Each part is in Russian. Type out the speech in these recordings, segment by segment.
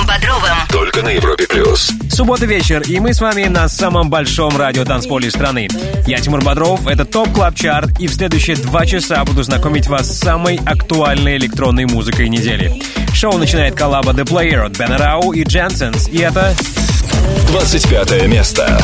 Тимуром Бодровым. Только на Европе Плюс. Суббота вечер, и мы с вами на самом большом радио танцполе страны. Я Тимур Бодров, это Top Club Chart, и в следующие два часа буду знакомить вас с самой актуальной электронной музыкой недели. Шоу начинает коллаба The Player от Бена Рау и Jansons, и это... 25 место.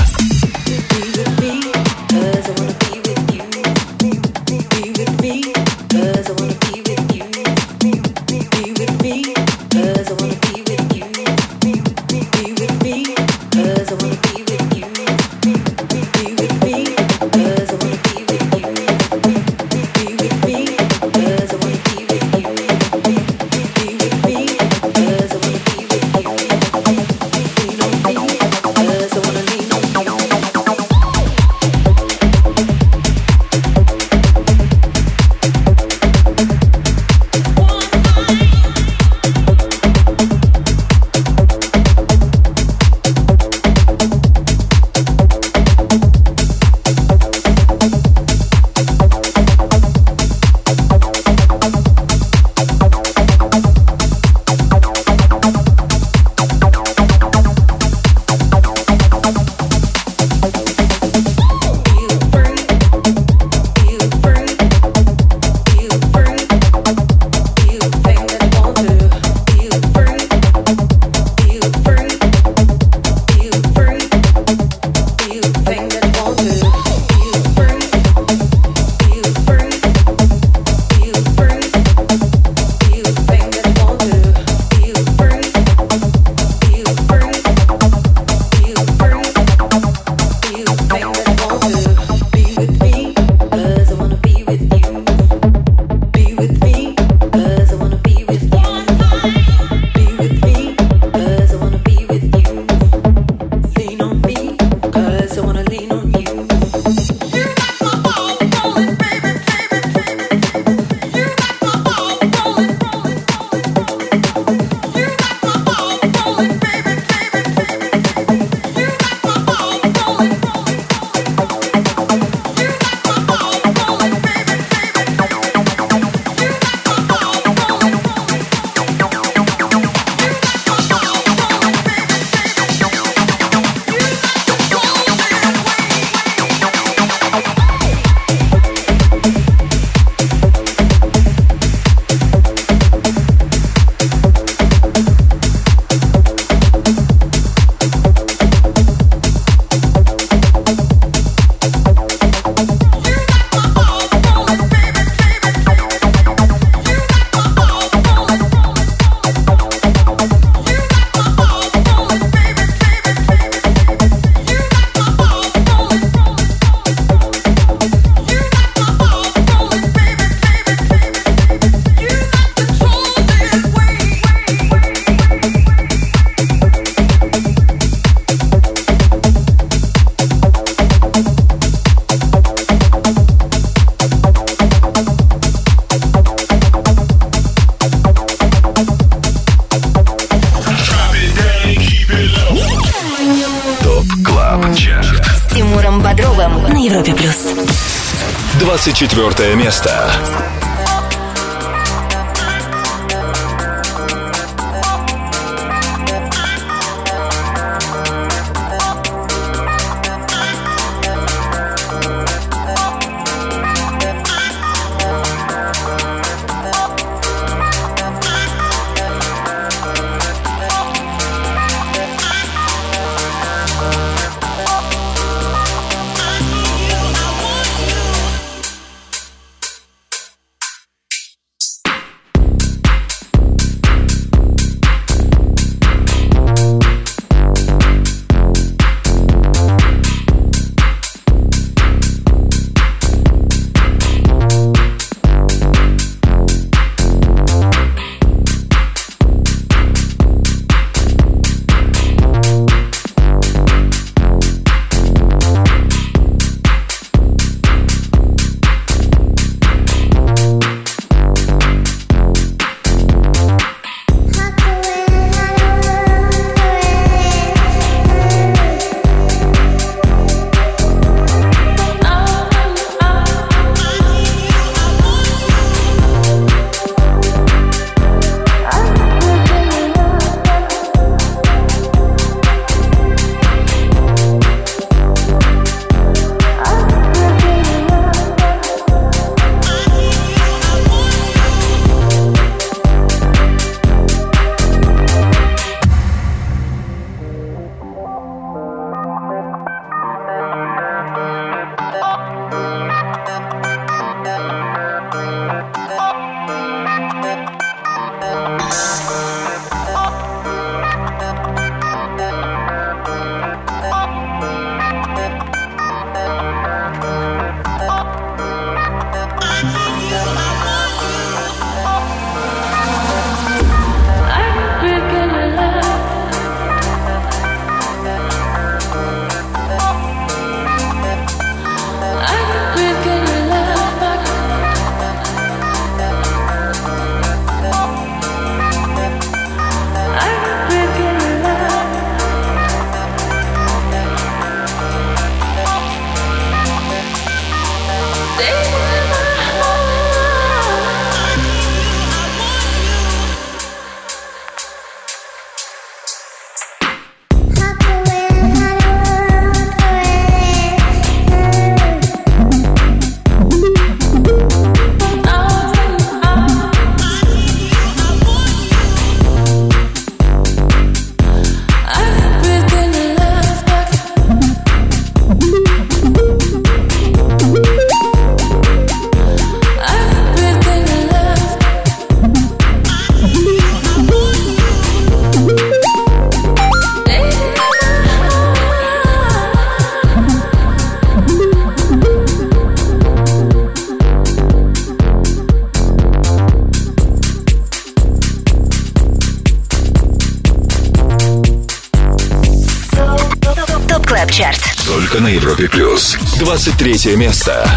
23 место.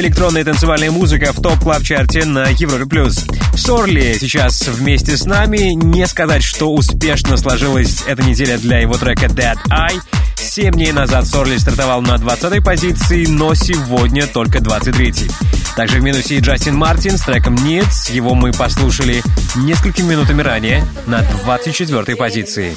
Электронная танцевальная музыка в топ-клаб-чарте на Европе+. плюс. Сорли сейчас вместе с нами. Не сказать, что успешно сложилась эта неделя для его трека Dead Eye. Семь дней назад Сорли стартовал на 20-й позиции, но сегодня только 23-й. Также в минусе и Джастин Мартин с треком Needs. Его мы послушали несколькими минутами ранее на 24-й позиции.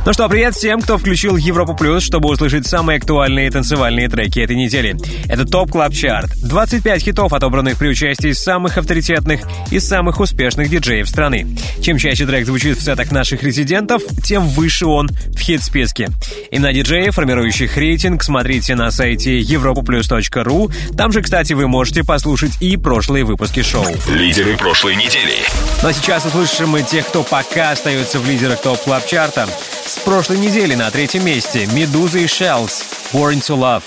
Ну что, привет всем, кто включил Европу Плюс, чтобы услышать самые актуальные танцевальные треки этой недели. Это ТОП Клаб Чарт. 25 хитов, отобранных при участии самых авторитетных и самых успешных диджеев страны. Чем чаще трек звучит в сетах наших резидентов, тем выше он в хит-списке. Имена диджеев, формирующих рейтинг, смотрите на сайте europaplus.ru. Там же, кстати, вы можете послушать и прошлые выпуски шоу. Лидеры прошлой недели. Ну а сейчас услышим мы тех, кто пока остается в лидерах ТОП Клаб Чарта. С прошлой недели на третьем месте Медуза и Shells Born to Love.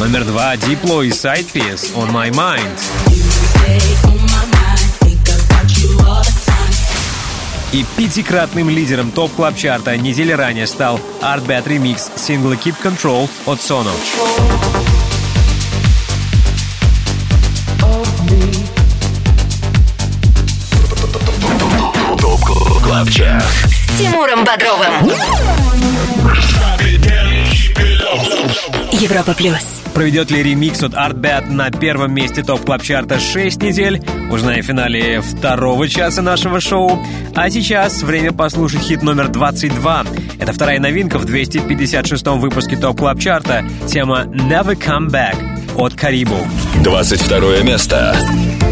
Номер два Diplo и Sidepiece On My Mind. И пятикратным лидером топ клаб чарта недели ранее стал ARTBAT Remix сингла Keep Control от Sono. Клаб Чарт. С Тимуром Бодровым. Европа плюс. Проведет ли ремикс от Art Bad на первом месте топ клаб чарта 6 недель? Узнаем в финале второго часа нашего шоу. А сейчас время послушать хит номер 22. Это вторая новинка в 256-м выпуске топ клаб чарта. Тема Never Come Back от Карибу. 22 место. на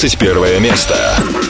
21 место.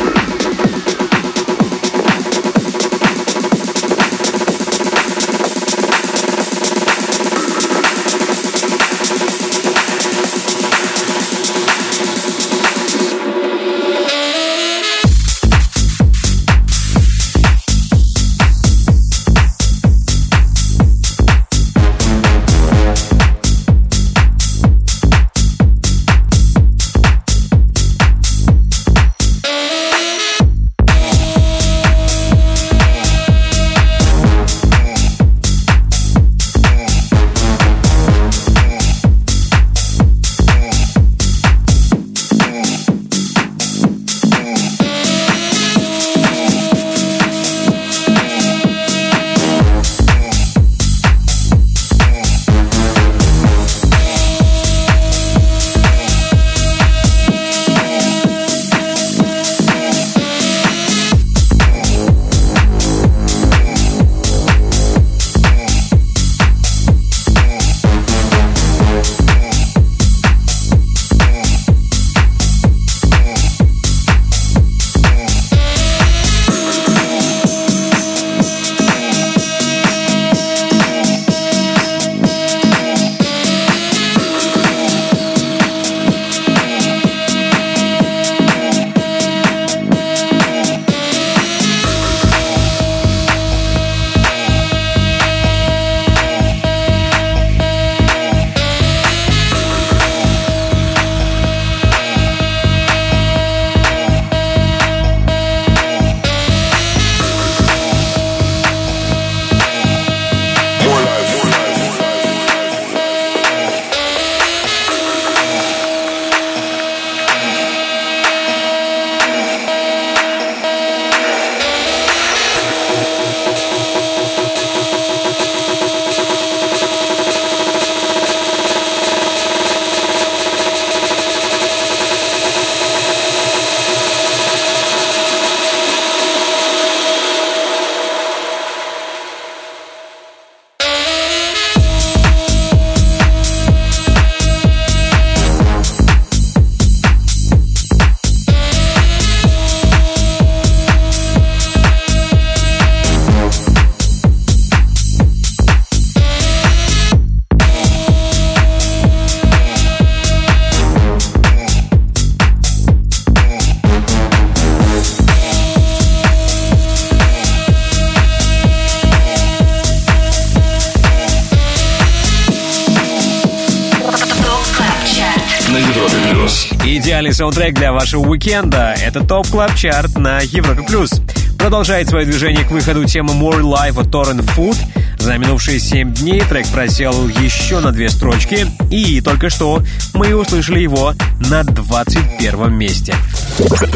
Саундтрек для вашего уикенда — это ТОП Клаб Чарт на Европе+. плюс. Продолжает свое движение к выходу тема More Life от Torren Foot. За минувшие 7 дней трек просел еще на две строчки, и только что мы услышали его на 21 месте.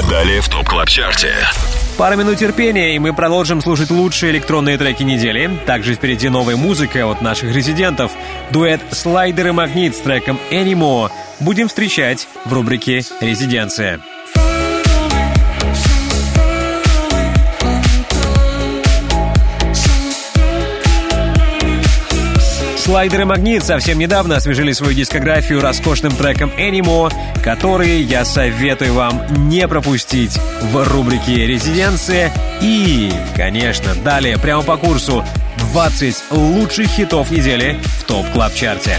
Далее в ТОП Клаб Чарте. Пара минут терпения, и мы продолжим слушать лучшие электронные треки недели. Также впереди новая музыка от наших резидентов. Дуэт «Слайдер и магнит» с треком «Anymore» будем встречать в рубрике «Резиденция». Слайдер и Магнит совсем недавно освежили свою дискографию роскошным треком «Anymore», который я советую вам не пропустить в рубрике «Резиденция». И, конечно, далее, прямо по курсу, 20 лучших хитов недели в ТОП Клаб Чарте.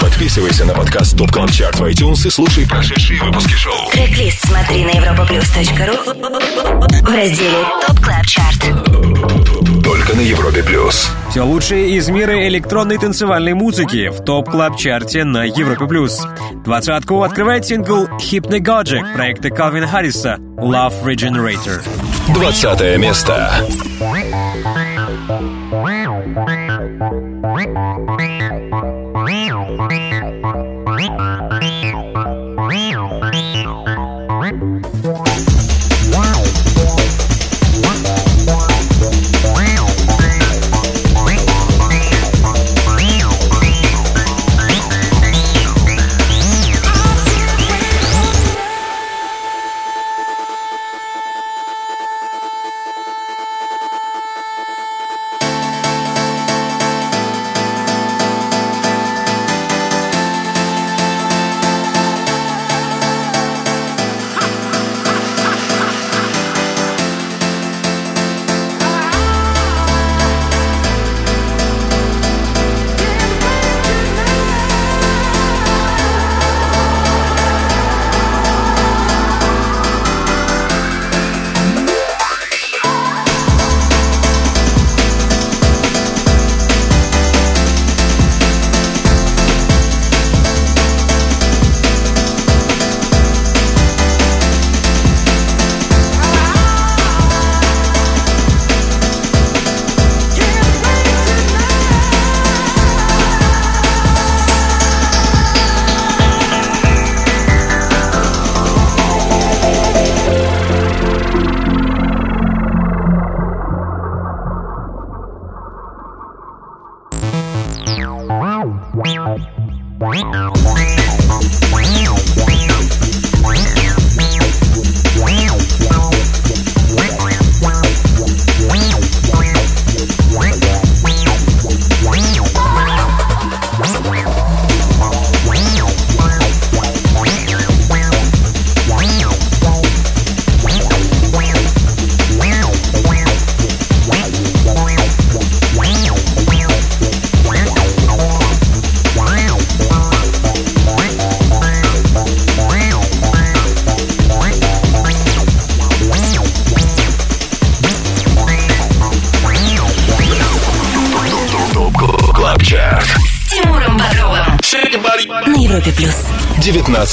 Подписывайся на подкаст ТОП Клаб Чарт в iTunes и слушай прошедшие выпуски шоу. Трек-лист смотри на europaplus.ru в разделе ТОП Клаб Чарт. Только на Европе Плюс. Все лучшее из мира электронной танцевальной музыки в топ клаб чарте на Европе+. плюс. Двадцатку открывает сингл Hypnagogic проекта Калвина Харриса «Love Regenerator». Двадцатое место.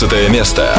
15 место.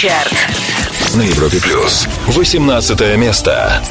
Чарт. На Европе Плюс. 18 место.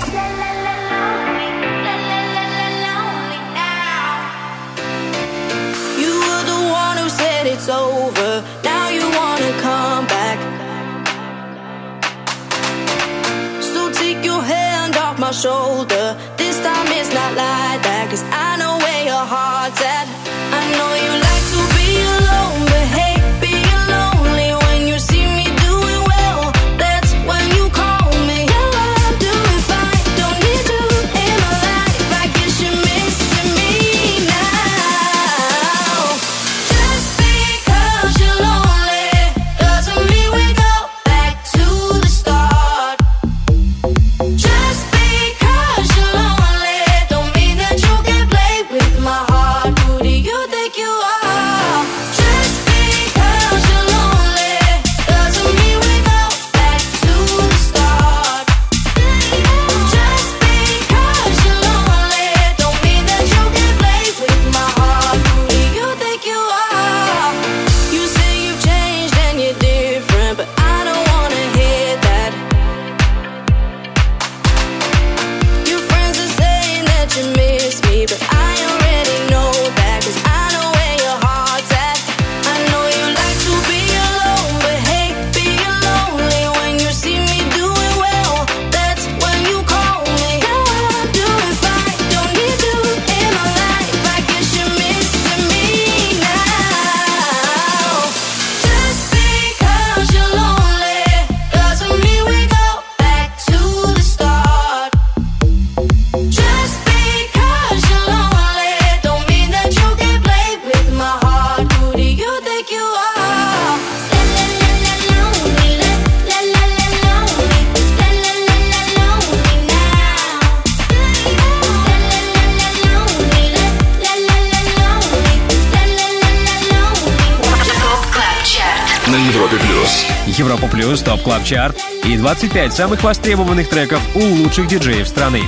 Чарт и 25 самых востребованных треков у лучших диджеев страны.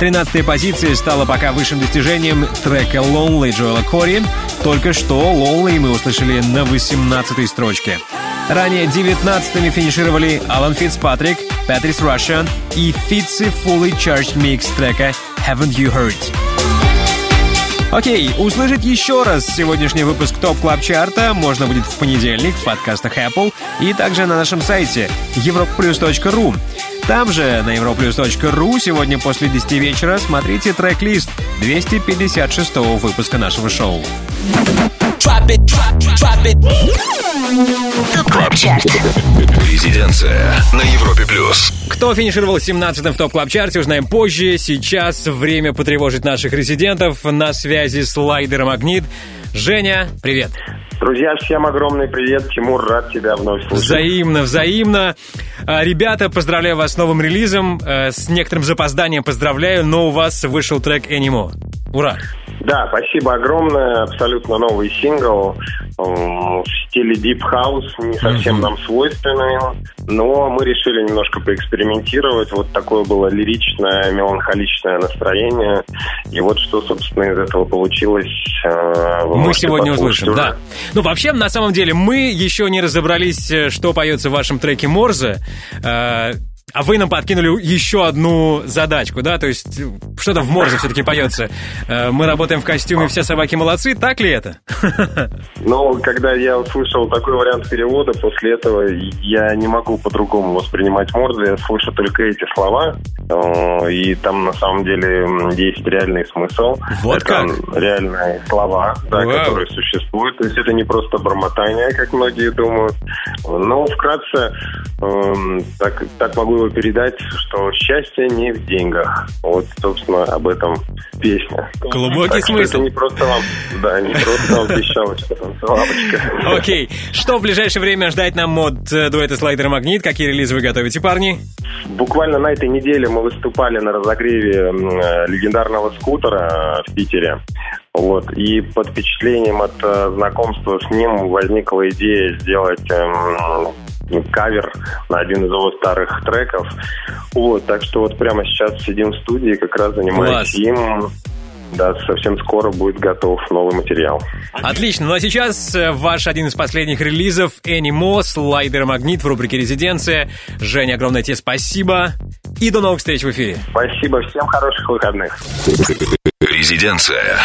13 позиция стала пока высшим достижением трека Lonely Джоэла Кори. Только что Lonely мы услышали на 18 строчке. Ранее 19-ми финишировали Алан Фицпатрик, Патрис Рашен и Fitzy's Fully Charged Mix трека Haven't You Heard. Окей, услышать еще раз сегодняшний выпуск ТОП Клаб Чарта можно будет в понедельник в подкастах Apple и также на нашем сайте europaplus.ru. Там же, на europaplus.ru, сегодня после 10 вечера смотрите трек-лист 256 выпуска нашего шоу. Чарт. Резиденция на Европе Плюс. Кто финишировал 17-м в ТОП Клаб Чарте, узнаем позже. Сейчас время потревожить наших резидентов. На связи Слайдер и Магнит. Женя, привет. Друзья, всем огромный привет. Тимур, рад тебя вновь слышать. Взаимно, взаимно. А, Ребята, поздравляю вас с новым релизом. Э, С некоторым запозданием поздравляю, но у вас вышел трек Animo. Ура! Да, спасибо огромное. Абсолютно новый сингл в стиле Deep House, не совсем нам свойственный. Но мы решили немножко поэкспериментировать. Вот такое было лиричное, меланхоличное настроение. И вот что, собственно, из этого получилось. э, вы Мы сегодня услышим, уже. да. Ну, вообще, на самом деле, мы еще не разобрались, э, что поется в вашем треке Морзе. А вы нам подкинули еще одну задачку, да? То есть что-то в Морзе все-таки поется. Э, Мы работаем в костюме, все собаки молодцы. Так ли это? Но когда я услышал такой вариант перевода, после этого я не могу по-другому воспринимать Морзе. Я слышу только эти слова, э, и там на самом деле есть реальный смысл. Вот это как? реальные слова, да, Вау. которые существуют. То есть это не просто бормотание, как многие думают. Но вкратце эм, так, так могу его передать, что счастье не в деньгах. Вот, собственно, об этом песня. Глубокий Так что смысл. Это не просто вам, да, не просто вам пищалочка, танцевалочка. Окей. Что в ближайшее время ждать нам от э, дуэта Слайдер Магнит? Какие релизы вы готовите, парни? Буквально на этой неделе мы выступали на разогреве э, легендарного скутера э, в Питере. Вот. И под впечатлением от знакомства с ним возникла идея сделать эм, кавер на один из его старых треков. Вот, так что вот прямо сейчас сидим в студии, как раз занимаюсь Класс. им. Да, совсем скоро будет готов новый материал. Отлично. Ну а сейчас э, ваш один из последних релизов Animo, слайдер Магнит в рубрике «Резиденция». Женя, огромное тебе спасибо. И до новых встреч в эфире. Спасибо, всем хороших выходных. Резиденция.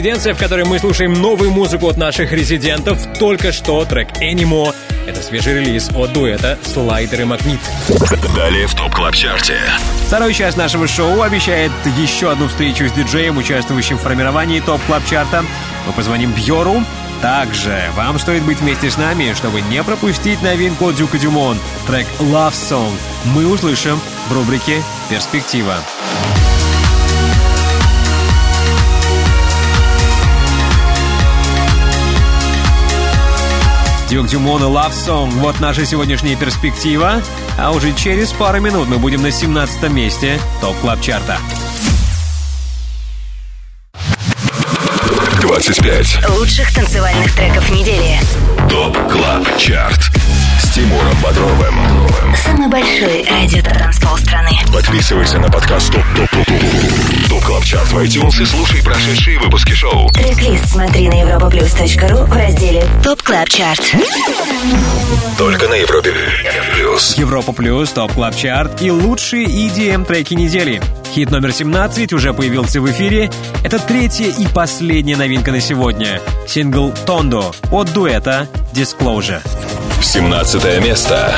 «Резиденция», в которой мы слушаем новую музыку от наших резидентов. Только что трек «Animo». Это свежий релиз от дуэта «Слайдер и Магнит». Далее в ТОП Клаб Чарте. Второй час нашего шоу обещает еще одну встречу с диджеем, участвующим в формировании ТОП Клаб Чарта. Мы позвоним Бьору. Также вам стоит быть вместе с нами, чтобы не пропустить новинку Дюка Дюмон. Трек «Love Song» мы услышим в рубрике «Перспектива». Дюк Дюмон и Love Song. Вот наша сегодняшняя перспектива. А уже через пару минут мы будем на 17 месте ТОП Клаб Чарта. 25. Лучших танцевальных треков недели. ТОП Клаб Чарт. Тимуром Бодровым. Самый большой радиотанцпол страны. Подписывайся на подкаст ТОП ТОП ТОП ТОП ТОП Клаб Чарт в iTunes и слушай прошедшие выпуски шоу. Трек-лист смотри на europaplus.ru в разделе ТОП Клаб Чарт. Только на Европе плюс. Европа Плюс, ТОП Клаб Чарт и лучшие EDM треки недели. Хит номер 17 уже появился в эфире. Это третья и последняя новинка на сегодня. Сингл «Tondo» от дуэта Disclosure. 17 место.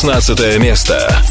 16 место.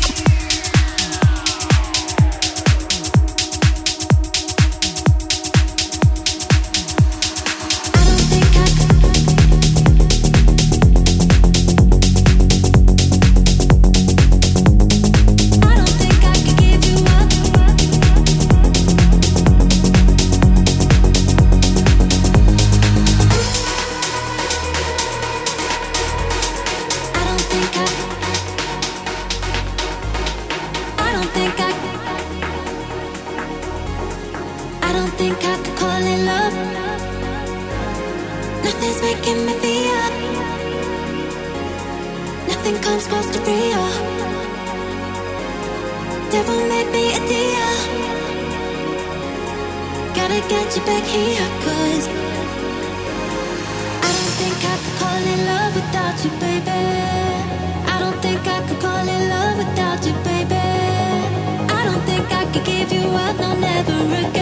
supposed to be a devil made me a deal. Gotta get you back here, cause I don't think I could call it love without you, baby. I don't think I could call it love without you, baby. I don't think I could give you up, no, never again.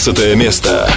16 место.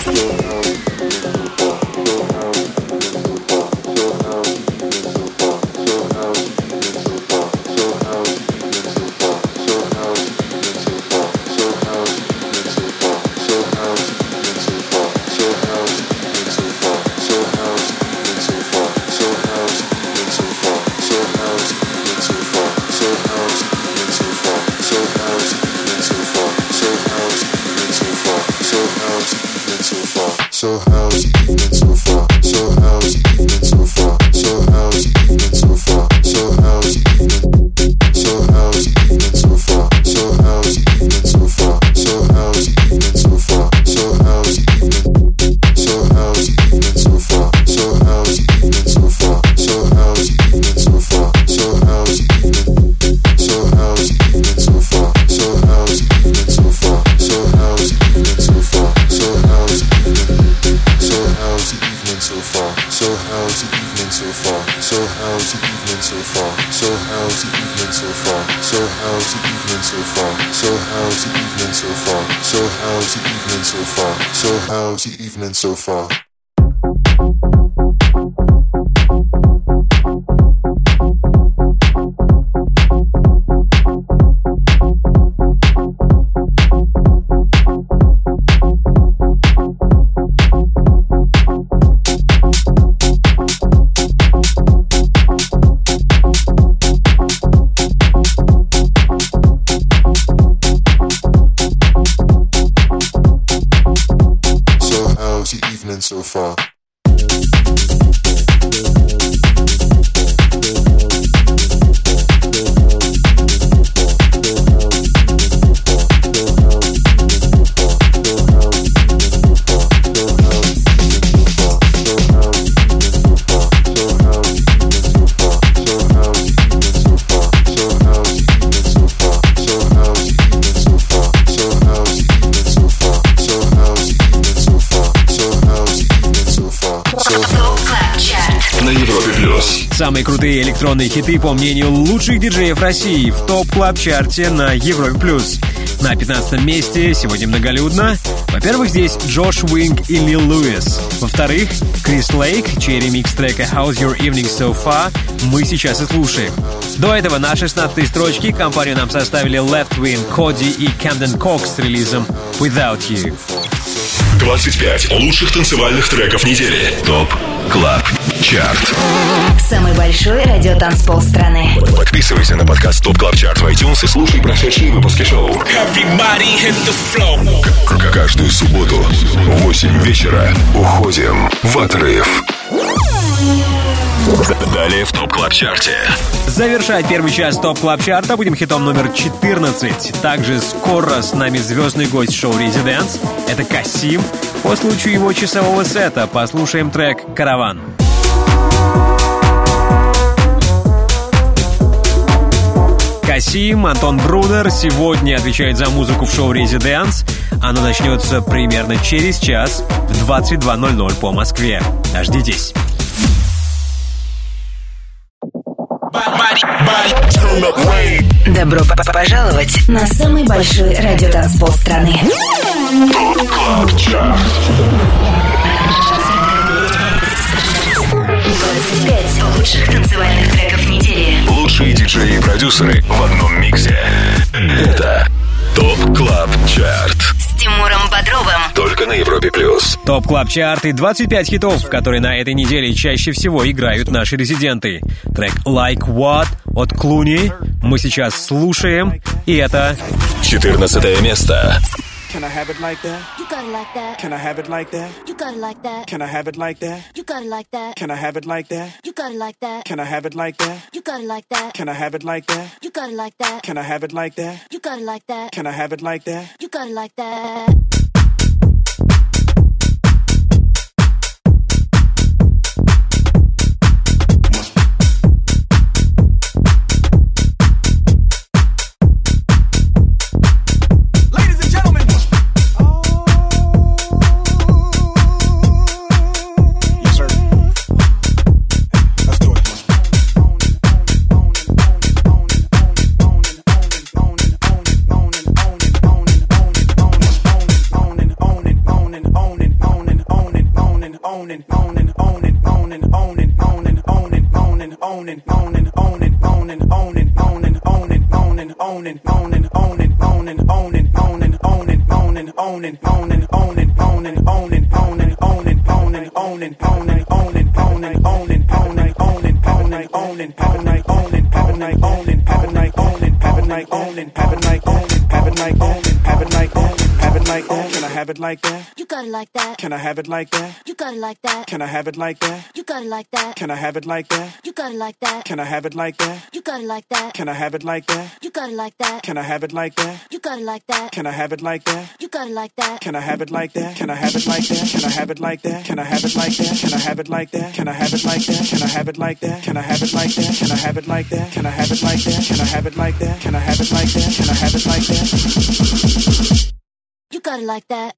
Электронные хиты, по мнению лучших диджеев России, в топ клаб чарте на Европе+. плюс. На 15 месте сегодня многолюдно. Во-первых, здесь Джош Уинк и Лил Луис. Во-вторых, Крис Лейк, чей ремикс трека «How's Your Evening So Far» мы сейчас и слушаем. До этого на 16 строчке компанию нам составили Leftwing, Kody и Camden Cox с релизом «Without You». 25 лучших танцевальных треков недели. ТОП CLUB CHART. Самый большой радиотанцпол страны. Подписывайся на подкаст TOP CLUB CHART в iTunes и слушай прошедшие выпуски шоу. Everybody hit the floor. К- Каждую субботу в 8 вечера уходим в отрыв. Далее в TOP CLUB CHART е. Завершать первый час Top Club Chart а будем хитом номер 14. Также скоро с нами звездный гость шоу «ResiDANCE». Это Касим. По случаю его часового сета послушаем трек «Караван». Касим, Антон Брунер сегодня отвечает за музыку в шоу «Резиденс». Оно начнется примерно через час в 22.00 по Москве. Дождитесь. Добро пожаловать на самый большой радиотанцпол страны. 25 лучших танцевальных треков недели. Лучшие диджеи и продюсеры в одном миксе. Это TOP CLUB CHART. С Тимуром Бодровым. Только на Европе Плюс. Top Club Chart и 25 хитов, которые на этой неделе чаще всего играют наши резиденты. Трек Like What от Клуни мы сейчас слушаем, и это 14 место. Can I have it like that? You got it like that. Can I have it like that? Got it like that. Can I have it like that? You got it like that. Can I have it like that? You got it like that. Can I have it like that? You got it like that. Can I have it like that? You got it like that. Can I have it like that? You got it like that. Can I have it like that? You got it like that. Like that? You got it like that. Can I have it like that? You got it like that. Can I have it like that? You got it like that. Can I have it like that? You got it like that. Can I have it like that? You got it like that. Can I have it like that? You got it like that. Can I have it like that? You got it like that. Can I have it like that? You got it like that. Can I have it like that? Can I have it like that? Can I have it like that? Can I have it like that? Can I have it like that? Can I have it like that? Can I have it like that? Can I have it like that? Can I have it like that? Can I have it like that? Can I have it like that? Can I have it like that? Can I have it like that? You got it like that.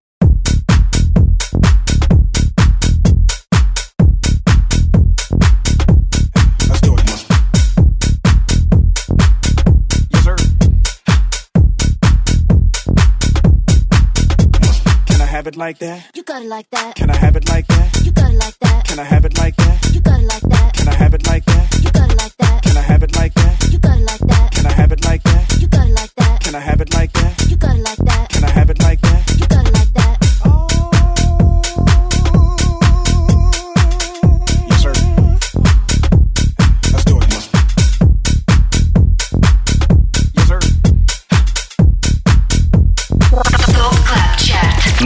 Have it like that? You got it like that. Can I have it like that? You got it like that. Can I have it like that? You got it like that. Can I have it like that? You got it like that. Can I have it like that? You got it like that. Can I have it like that? You got it like that. Can I have it like that? You got it like that. Can I have it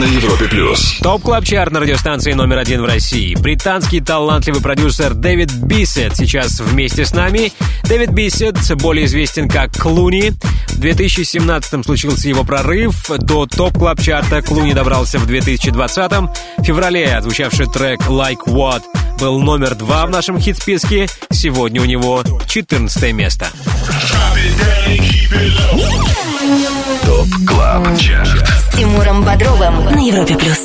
На Европе Плюс. Top Club Chart на радиостанции номер один в России. Британский талантливый продюсер Дэвид Биссет сейчас вместе с нами. Дэвид Биссет более известен как Cloonee. В 2017 случился его прорыв. До Top Club Chart а Cloonee добрался в 2020 В феврале отзвучавший трек Like What был номер два в нашем хит-списке. Сегодня у него 14 место. ТОП КЛАБ ЧАРТ. С Тимуром Бодровым на Европе плюс.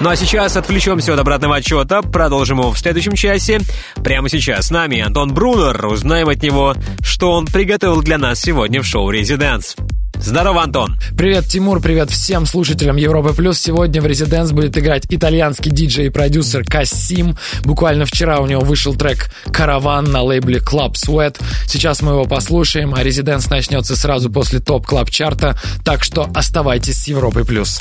Ну а сейчас отвлечемся от обратного отчета, продолжим его в следующем часе. Прямо сейчас с нами Антон Брунер. Узнаем от него, что он приготовил для нас сегодня в шоу «Резиденс». Здорово, Антон. Привет, Тимур, привет всем слушателям Европы Плюс. Сегодня в Резиденс будет играть итальянский диджей и продюсер Кассим. Буквально вчера у него вышел трек «Караван» на лейбле Club Sweat. Сейчас мы его послушаем, а Резиденс начнется сразу после топ клаб чарта так что оставайтесь с Европой Плюс.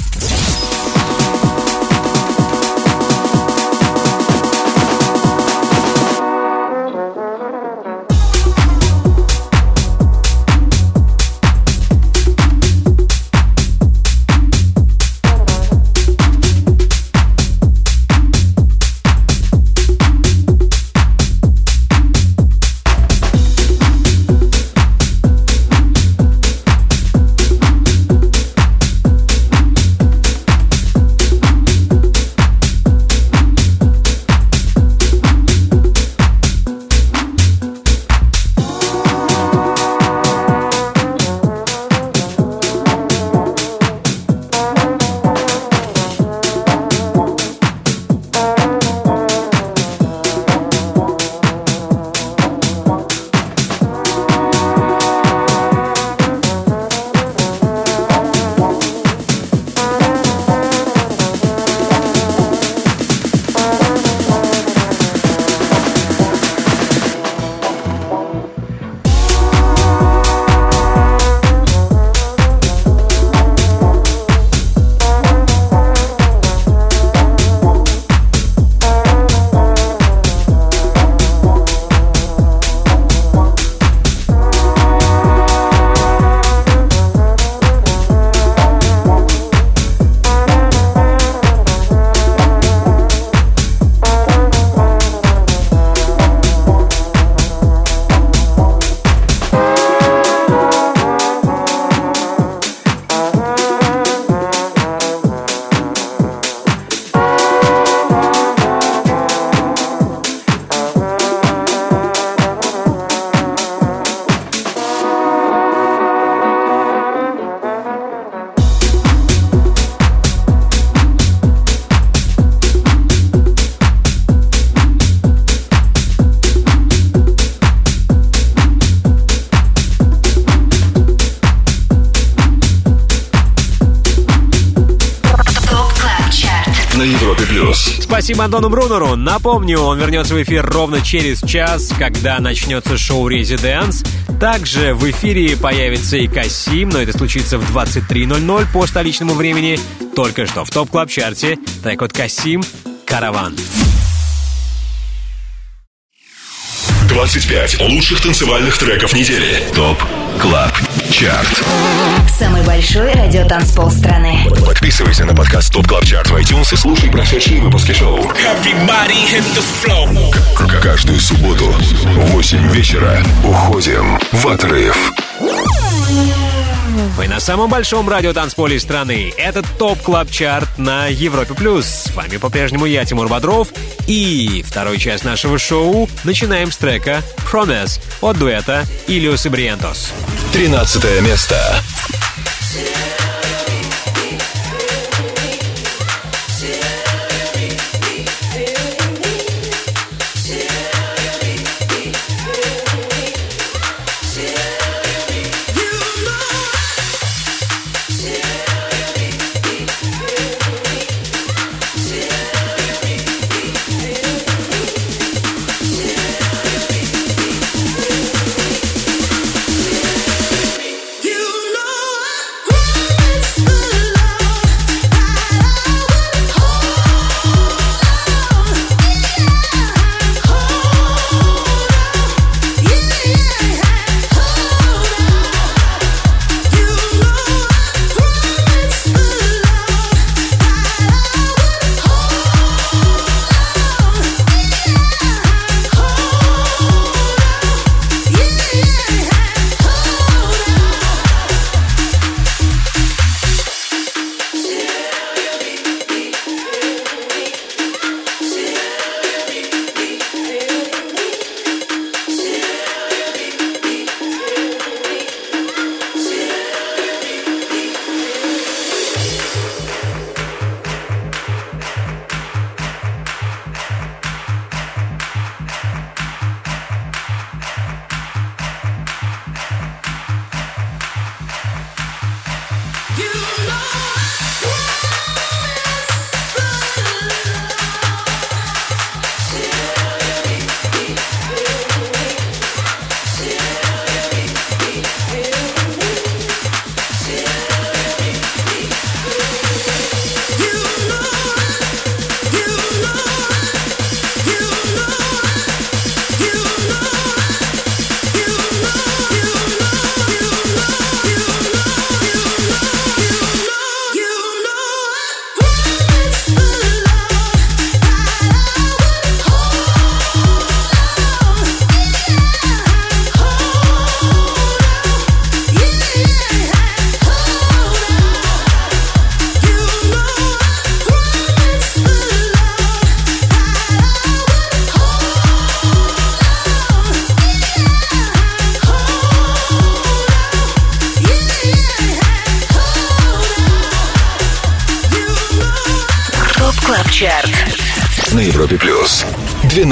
Спасибо Антону Брунеру. Напомню, он вернется в эфир ровно через час, когда начнется шоу «ResiDANCE». Также в эфире появится и Касим, но это случится в 23.00 по столичному времени. Только что в Top Club Chart е трек от Касим «Караван». 25 лучших танцевальных треков недели. TOP CLUB CHART. Самый большой радиотанцпол страны. Подписывайся на подкаст TOP CLUB CHART в iTunes и слушай прошедшие выпуски шоу. Everybody hit the floor. К- Каждую субботу в 8 вечера уходим в отрыв. Вы на самом большом радиотанцполе страны. Это Top Club Chart на Европе+. плюс. С вами по-прежнему я, Тимур Бодров. И вторую часть нашего шоу начинаем с трека «Promise» от дуэта Ilyus и Barrientos. 13 место.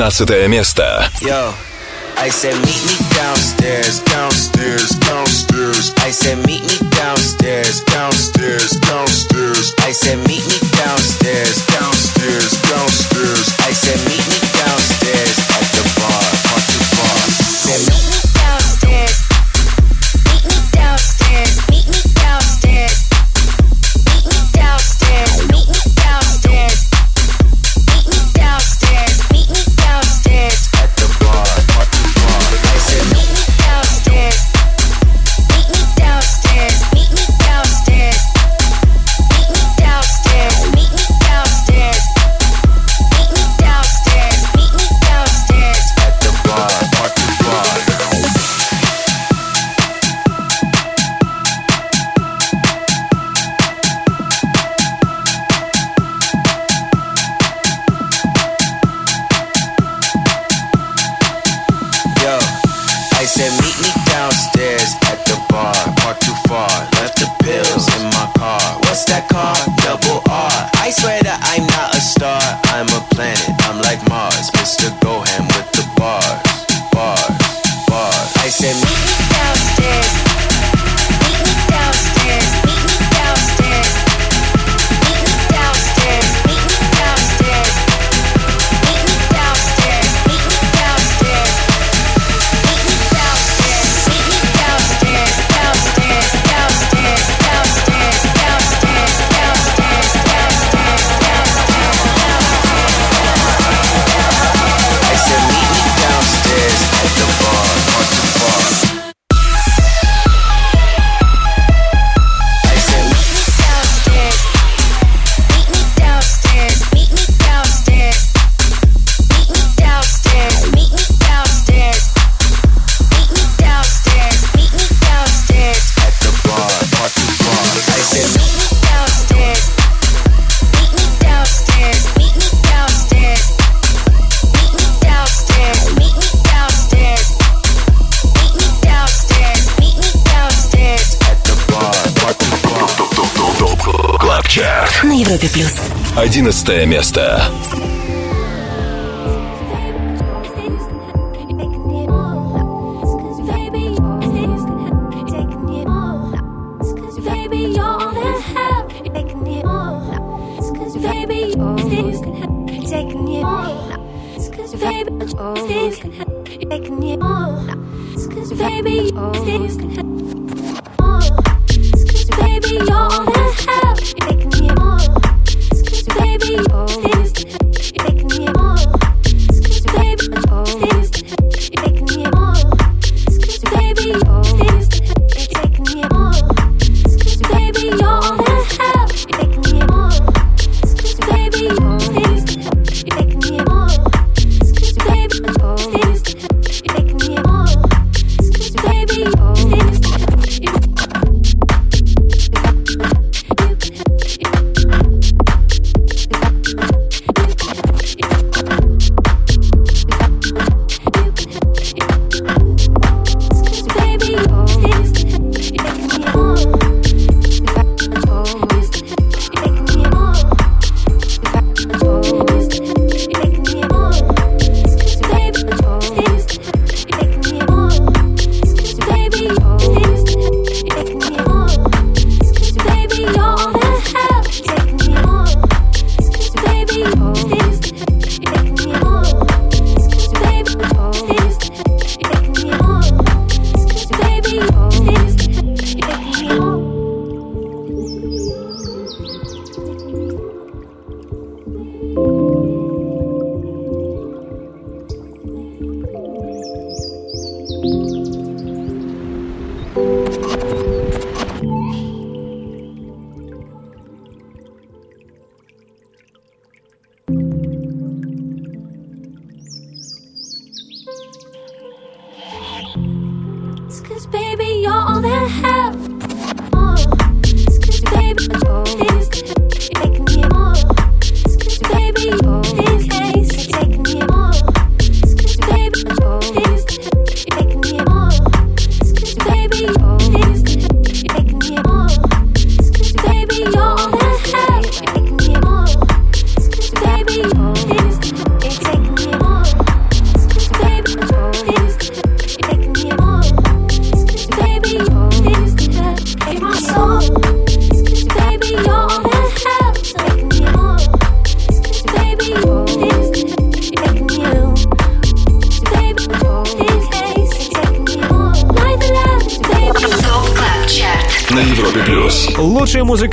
15 место. I said, meet me downstairs, downstairs, downstairs. I said, meet me downstairs, downstairs, downstairs. I said, meet me downstairs, downstairs, downstairs. I said, meet me downstairs at the bar. Шестое место.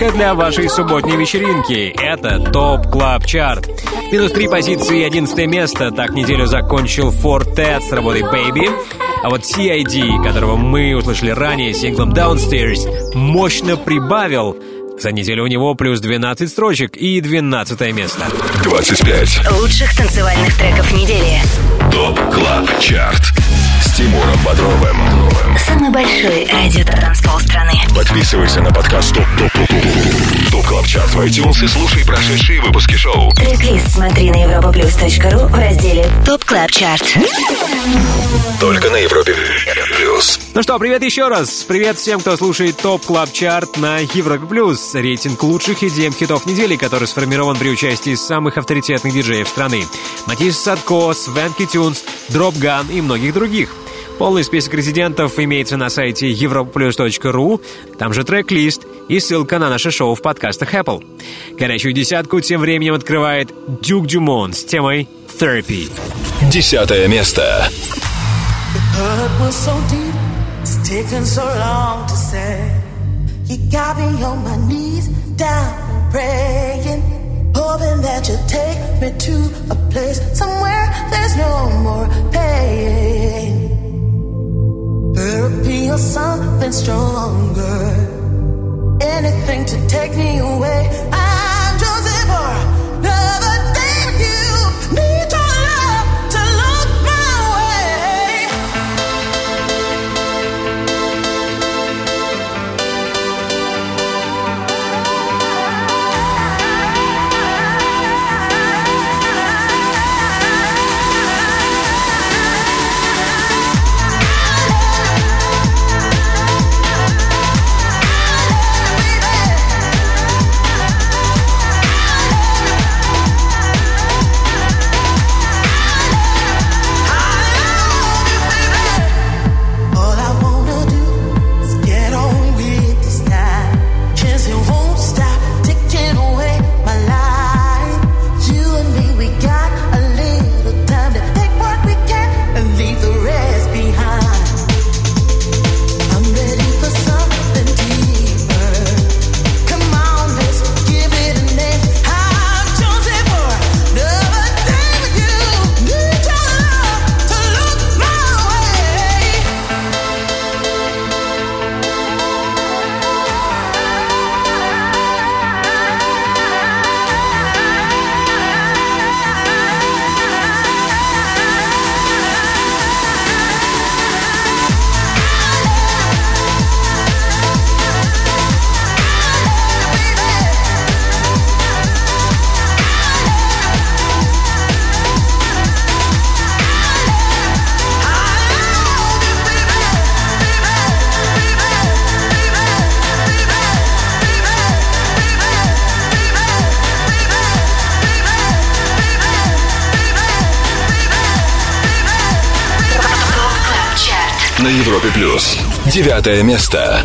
Музыка для вашей субботней вечеринки. Это Top Club Chart. Минус три позиции и одиннадцатое место. Так неделю закончил Four Tet с работой Baby. А вот CID, которого мы услышали ранее синглом Downstairs, мощно прибавил. За неделю у него плюс 12 строчек и 12 место. 25. Лучших танцевальных треков недели. TOP CLUB CHART. С Тимуром Бодровым. Самый большой радиотанцпол страны. Подписывайся на подкаст TOP TOP TOP TOP TOP CLUB CHART в iTunes и слушай прошедшие выпуски шоу. Трек-лист смотри на europaplus.ru в разделе Top Club Chart. Только на Европе Плюс. Ну что, привет еще раз. Привет всем, кто слушает Top Club Chart на Европе Плюс. Рейтинг лучших EDM хитов недели, который сформирован при участии самых авторитетных диджеев страны. Matisse Sadko, Swanky Tunes, Dropgun и многих других. Полный список резидентов имеется на сайте europaplus.ru, там же трек-лист и ссылка на наше шоу в подкастах Apple. Горячую десятку тем временем открывает Duke Dumont с темой Therapy. Десятое место. hurt was so deep, it's taken so long to say. You got me on my knees, down praying, hoping that you'll take me to a place somewhere there's no more pain. Therapy or something stronger, anything to take me away. I'm choosing for Европе Плюс. Девятое место.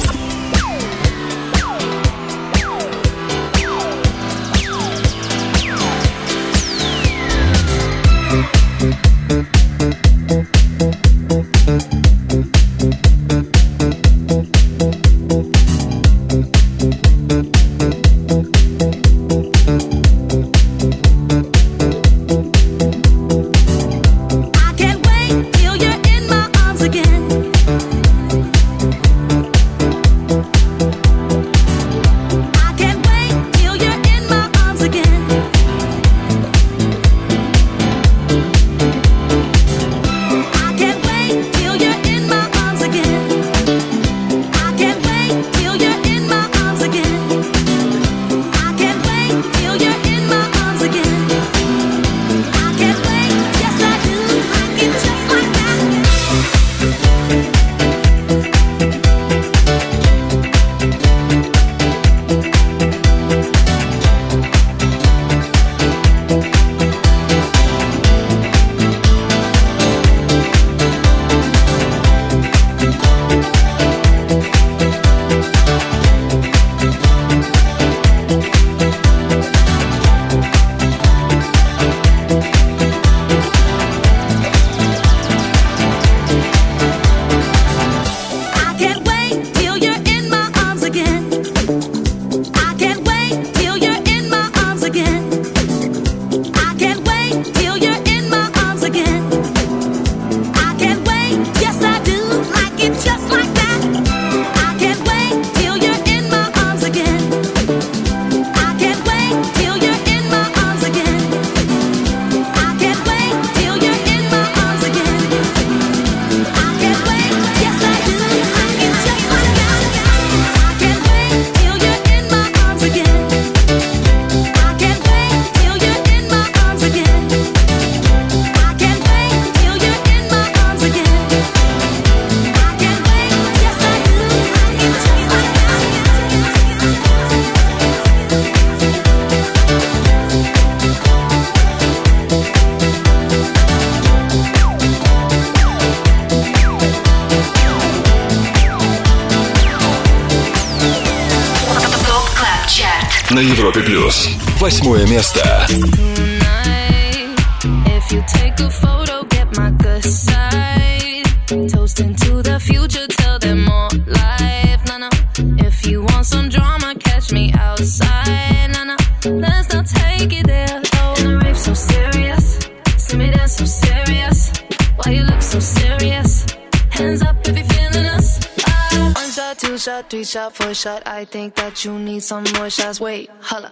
Shot, for shot. I think that you need some more shots. Wait, holla.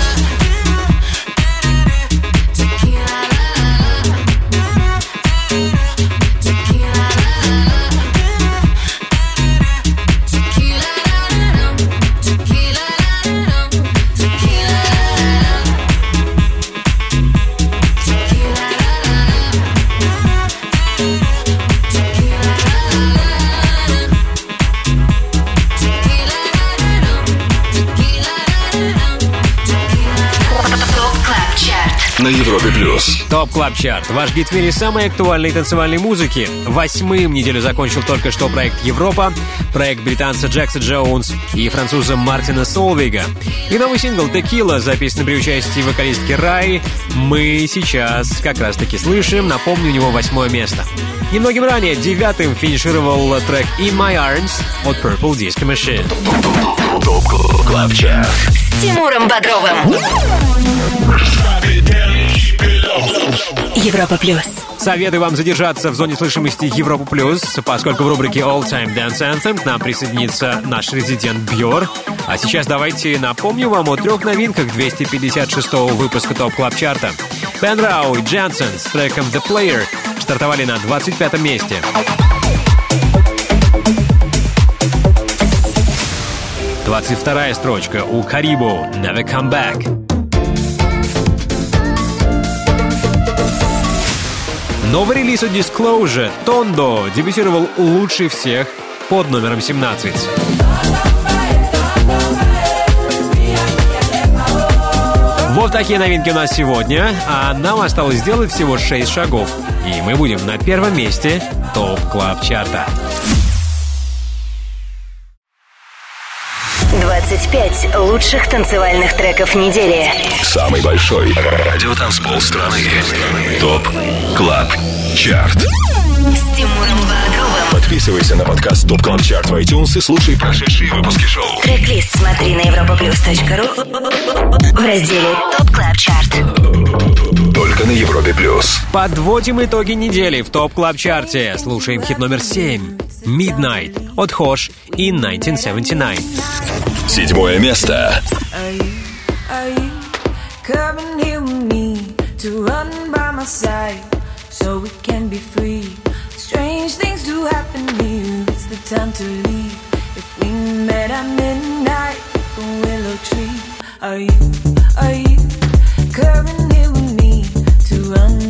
Европе плюс. Top Club Chart. Ваш гид в мире самой актуальной танцевальной музыки. Восьмым неделю закончил только что проект Европа, проект британца Джекса Джоунс и француза Мартина Солвига. И новый сингл «Текила», записанный при участии вокалистки Raye, мы сейчас как раз-таки слышим. Напомню, у него восьмое место. Немногим ранее девятым финишировал трек «In My Arms» от Purple Disco Machine. С Тимуром Бодровым. Европа плюс. Советую вам задержаться в зоне слышимости Европа Плюс, поскольку в рубрике All Time Dance Anthem к нам присоединится наш резидент Бьор. А сейчас давайте напомню вам о трех новинках 256-го выпуска Top Club Chart а. Бен Рау и Дженсен с треком The Player стартовали на 25 месте. Двадцать вторая строчка у Карибо «Never Come Back». Новый релиз от Disclosure «Тондо» дебютировал лучше всех под номером 17. Вот такие новинки у нас сегодня, а нам осталось сделать всего 6 шагов. И мы будем на первом месте ТОП 25 лучших танцевальных треков недели. Самый большой радиотанцпол страны. TOP CLUB CHART. С Тимуром Бодровым. Подписывайся на подкаст TOP CLUB CHART в iTunes и слушай прошедшие выпуски шоу. Трек-лист смотри на europaplus.ru в разделе Top Club Chart. Только на Европе Плюс. Подводим итоги недели в Top Club Chart е. Слушаем хит номер 7. Midnight от Хош и 1979. Седьмое место. Are you, are you coming here with me to run by my side so we can be free? Strange things do happen here. It's the time to leave. If we met at midnight, the willow tree. Are you, are you coming here with me to run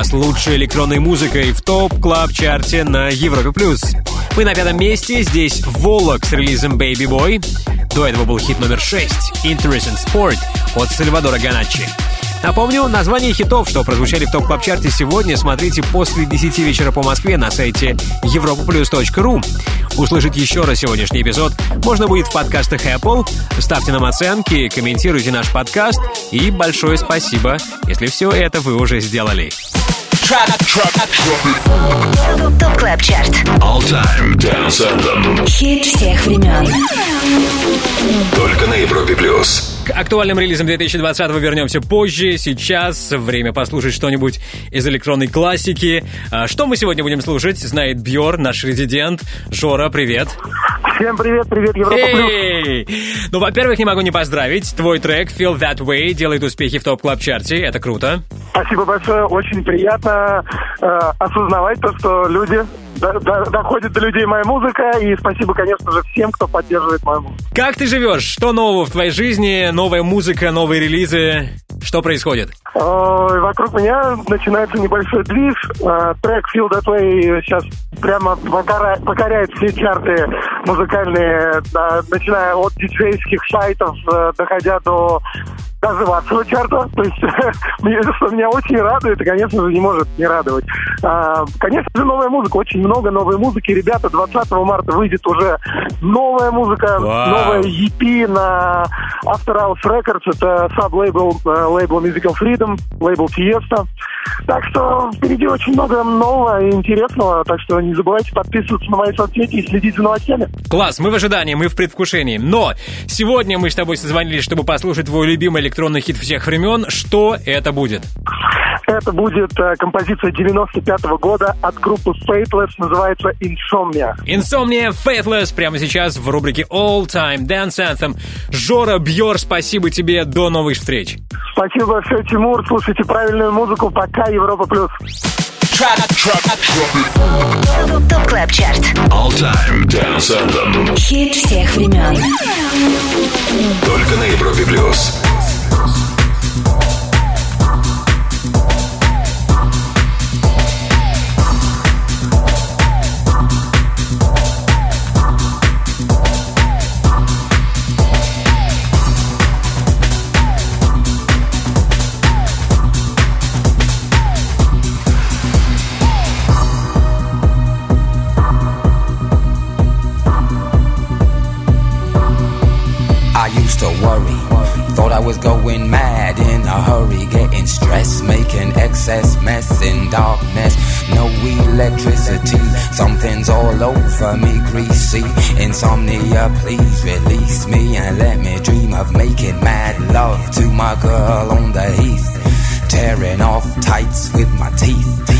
Вас лучшей электронной музыкой в топ клаб чарте на Европе плюс. Мы на пятом месте, здесь Волок с релизом Baby Boy. До этого был хит номер 6 Interesting Sport от Сальвадора Ганачи. Напомню, название хитов, что прозвучали в топ клаб чарте сегодня, смотрите после 10 вечера по Москве на сайте europaplus.ru. Услышать еще раз сегодняшний эпизод можно будет в подкастах Apple. Ставьте нам оценки, комментируйте наш подкаст и большое спасибо, если все это вы уже сделали. Top Club Chart. All Time Dance Anthem. Хит всех времен. Только на Европе плюс. К актуальным релизам 2020 вернемся позже. Сейчас время послушать что-нибудь из электронной классики. А, Что мы сегодня будем слушать, знает Бьор, наш резидент. Жора, привет. Всем привет, привет, Европа Плюс. Эй! Ну, во-первых, не могу не поздравить. Твой трек Feel That Way делает успехи в топ клаб чарте Это круто. Спасибо большое, очень приятно э, осознавать то, что люди до- до- доходит до людей моя музыка, и спасибо, конечно же, всем, кто поддерживает мою музыку. Как ты живешь? Что нового в твоей жизни? Новая музыка, новые релизы? Что происходит? Вокруг меня начинается небольшой движ. Э, Трек Feel That Way сейчас прямо покоряет все чарты музыкальные, начиная от диджейских сайтов, э, доходя до даже вашего чарта. То есть, что меня очень радует, и, конечно же, не может не радовать. А, Конечно же, новая музыка, очень много новой музыки. Ребята, 20 марта выйдет уже новая музыка, Вау. новая EP на After Hours Records. Это саб-лейбл э, лейбл Musical Freedom, лейбл Fiesta. Так что впереди очень много нового и интересного. Так что не забывайте подписываться на мои соцсети и следить за новостями. Класс, мы в ожидании, мы в предвкушении. Но сегодня мы с тобой созвонились, чтобы послушать твой любимый электронный хит всех времен. Что это будет? Это будет э, композиция 95 года от группы Fateless, называется Insomnia. Insomnia Faithless прямо сейчас в рубрике All Time Dance Anthem. Жора Бьор, спасибо тебе, до новых встреч. Спасибо большое, Тимур. Слушайте правильную музыку. Пока, Европа Плюс. Top Club Chart. All Time Dance Anthem. Хит всех времен. Только на Европе плюс. across. Going mad in a hurry, getting stressed, making excess mess in darkness. No electricity, something's all over me, greasy. Insomnia, please release me and let me dream of making mad love to my girl on the heath. Tearing off tights with my teeth.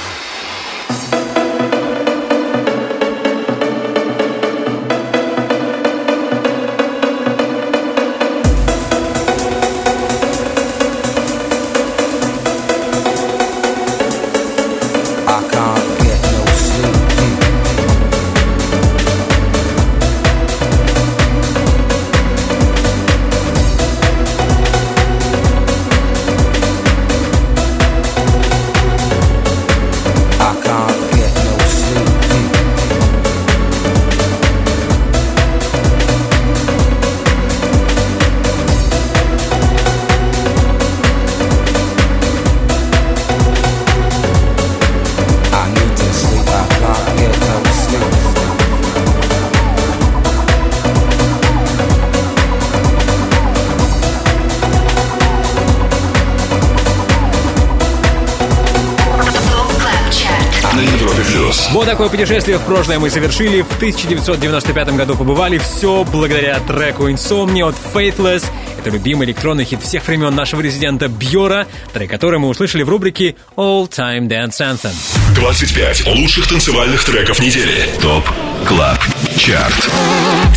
Такое путешествие в прошлое мы совершили. В 1995 году побывали. Все благодаря треку Insomnia от Faithless. Это любимый электронный хит всех времен нашего резидента Бьора, трек который мы услышали в рубрике All Time Dance Anthem. 25 лучших танцевальных треков недели. ТОП КЛАБ ЧАРТ.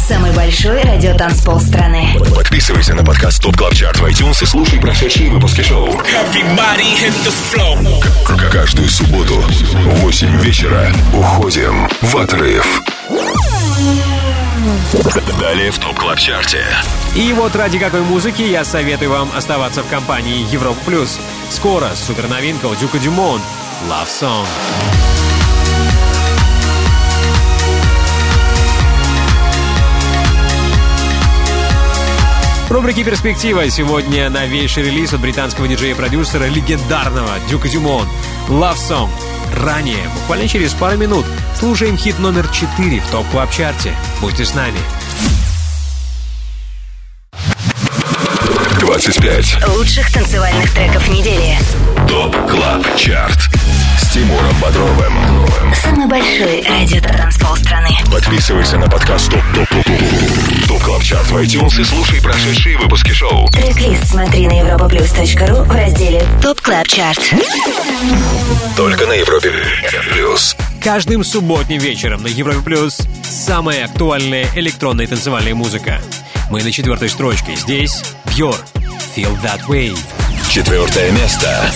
Самый большой радиотанцпол страны. Подписывайся на подкаст ТОП КЛАБ ЧАРТ в iTunes и слушай прошедшие выпуски шоу. Каждую субботу в 8 вечера уходим в отрыв. Далее в ТОП КЛАБ ЧАРТе. И вот ради какой музыки я советую вам оставаться в компании Европа Плюс. Скоро супер новинка у Дюка Дюмон Love Song. Рубрике «Перспектива» сегодня новейший релиз от британского диджея-продюсера легендарного Дюка Дюмон «Love Song». Ранее, буквально через пару минут, слушаем хит номер 4 в TOP Club Chart е Будьте с нами. 25 Лучших танцевальных треков недели. TOP CLUB CHART Тимуром Бодровым. Самый большой радиотанцпол страны. Подписывайся на подкаст TOP TOP TOP TOP TOP CLUB CHART в iTunes и слушай прошедшие выпуски шоу. Трек-лист смотри на europaplus.ru в разделе TOP Club Chart. Только на Европе Плюс. Каждым субботним вечером на Европе Плюс самая актуальная электронная танцевальная музыка. Мы на четвертой строчке. Здесь Бьор. Feel That Way. Четвертое место.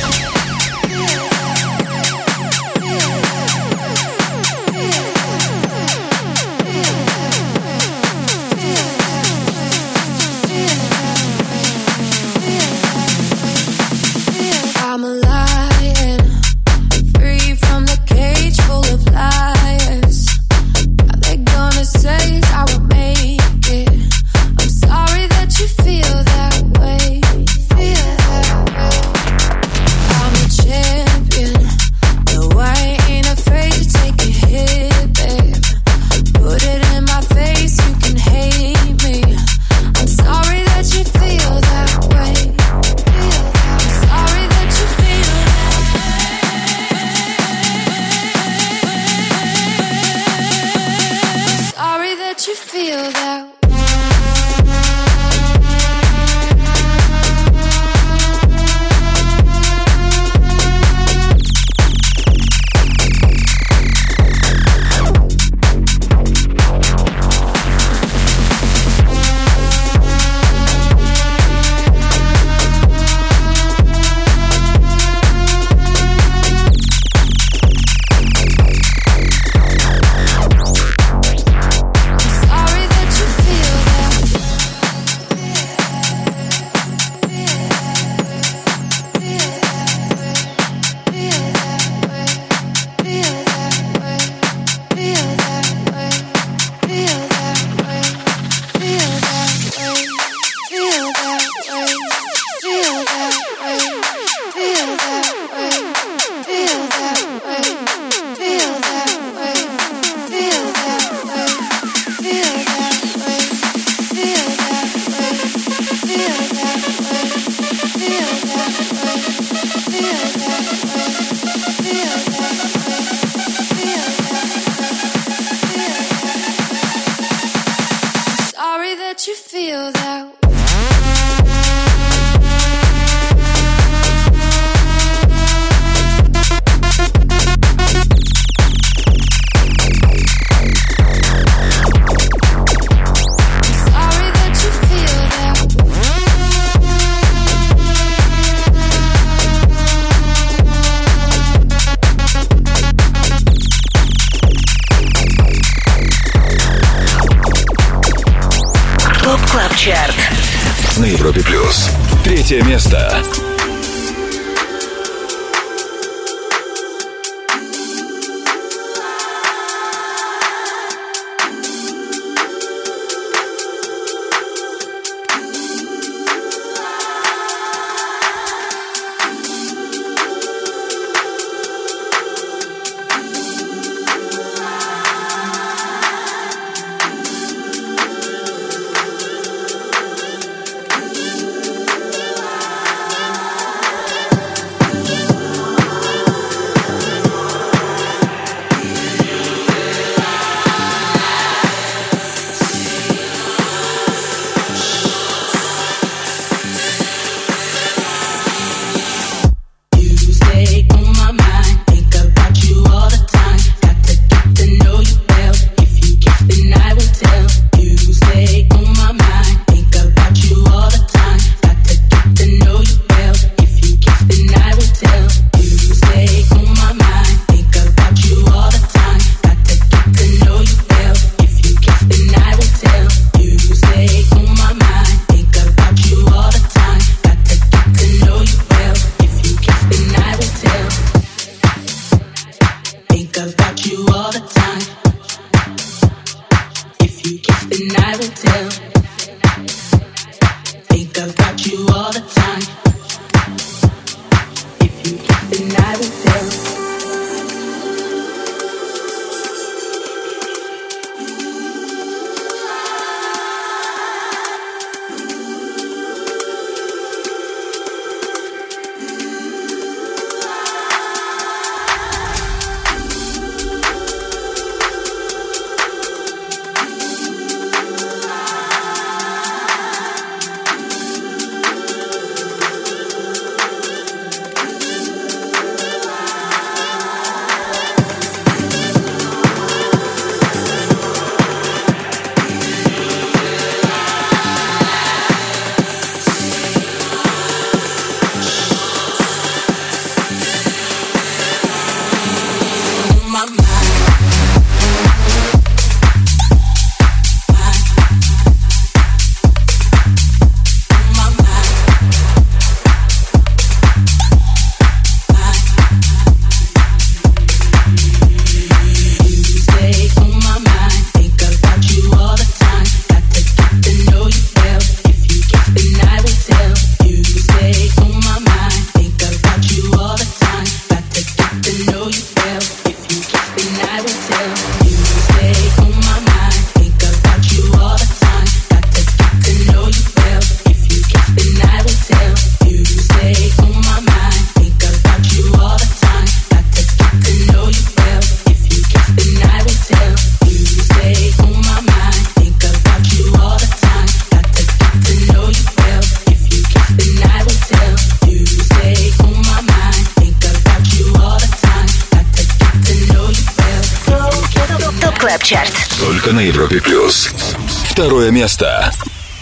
Второе место.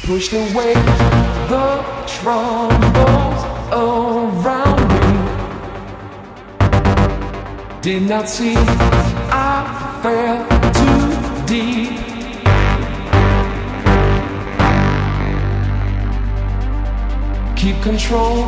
Push the around me. Did not see I fell too deep. Keep control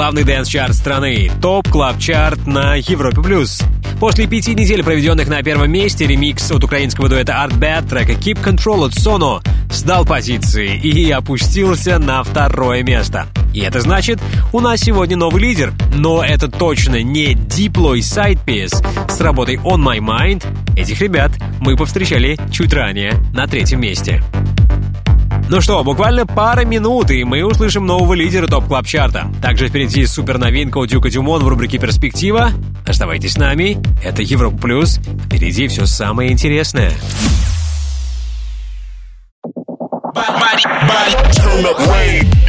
главный dance-чарт страны. TOP Club Chart на Европе+. плюс. После пяти недель, проведенных на первом месте, ремикс от украинского дуэта ARTBAT трека Keep Control от Sono сдал позиции и опустился на второе место. И это значит, у нас сегодня новый лидер. Но это точно не Diplo SIDEPIECE с работой On My Mind. Этих ребят мы повстречали чуть ранее на третьем месте. Ну что, буквально пара минут, и мы услышим нового лидера TOP Club Chart а Также впереди супер новинка у Дюка Дюмон в рубрике «Перспектива». Оставайтесь с нами, это Европа Плюс. Впереди все самое интересное.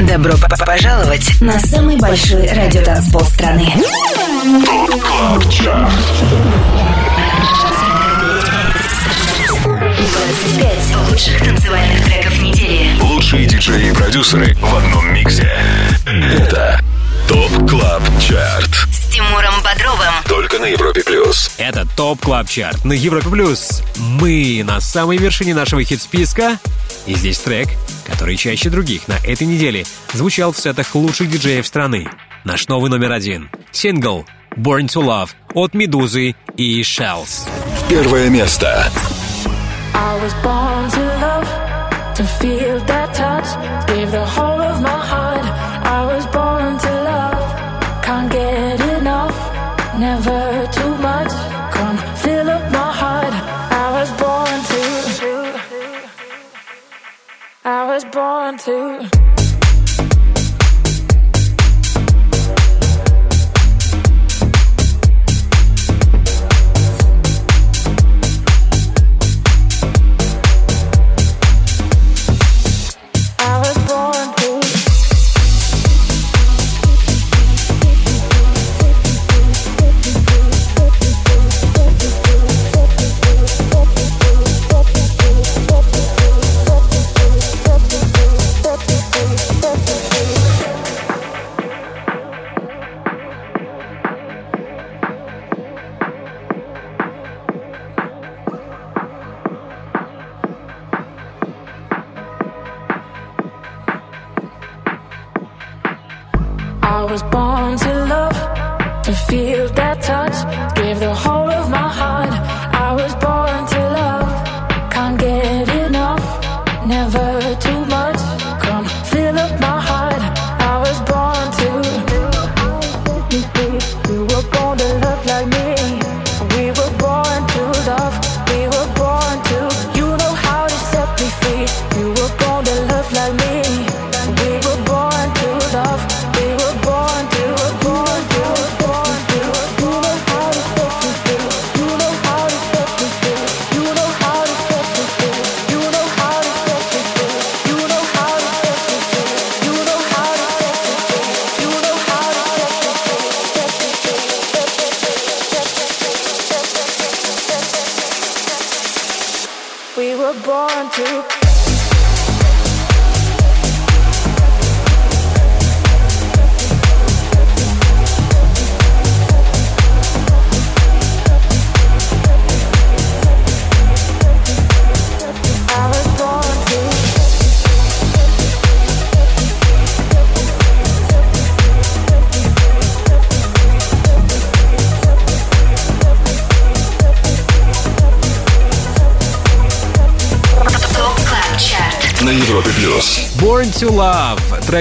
Добро пожаловать на самый большой радиотанцпол страны. TOP Club Chart. 25 лучших танцевальных треков недели. Лучшие диджеи и продюсеры в одном миксе. Это TOP Club Chart. С Тимуром Бодровым. Только на Европе плюс. Это TOP Club Chart на Европе Плюс. Мы на самой вершине нашего хит-списка. И здесь трек, который чаще других на этой неделе звучал в сетах лучших диджеев страны. Наш новый номер один. Сингл «Born to Love» от Медузы и SHELLS. Первое место. I was born to love, to feel that touch, gave the whole of my heart. I was born to love, can't get enough, never too much. Come fill up my heart. I was born to, I was born to.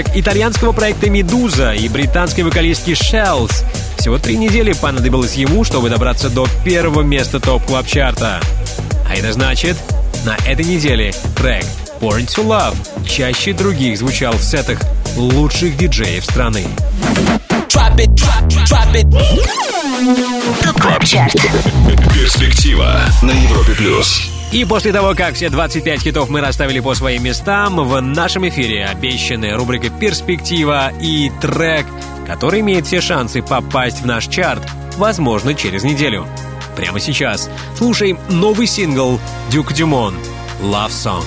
Трек итальянского проекта Медуза и британской вокалистки Shells. Всего три недели понадобилось ему, чтобы добраться до первого места топ клаб чарта А это значит, на этой неделе трек Born to Love чаще других звучал в сетах лучших диджеев страны. Перспектива на Европе плюс. И после того, как все 25 хитов мы расставили по своим местам, в нашем эфире обещаны рубрика «Перспектива» и трек, который имеет все шансы попасть в наш чарт, возможно, через неделю. Прямо сейчас слушаем новый сингл Дюк Дюмон «Love Song».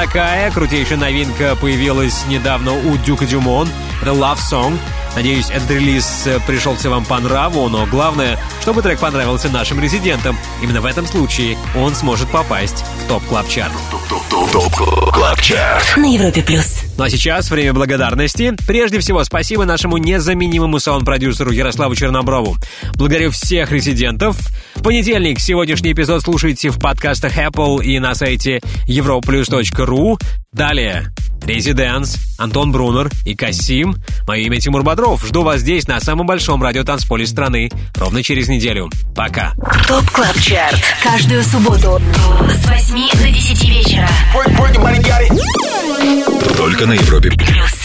Такая крутейшая новинка появилась недавно у Дюка Дюмон. Это Love Song. Надеюсь, этот релиз э, пришелся вам по нраву, но главное, чтобы трек понравился нашим резидентам. Именно в этом случае он сможет попасть в ТОП КЛАБ ЧАРТ На Европе плюс. Ну а сейчас время благодарности. Прежде всего, спасибо нашему незаменимому саунд-продюсеру Ярославу Черноброву. Благодарю всех резидентов. В понедельник сегодняшний эпизод слушайте в подкастах Apple и на сайте europlus.ru. Далее Резиденс, Антон Брунер и Касим. Мое имя Тимур Бодров. Жду вас здесь, на самом большом радиотанцполе страны, ровно через неделю. Пока. ТОП КЛАБ ЧАРТ. Каждую субботу с 8 до 10 вечера. Только на Европе Плюс.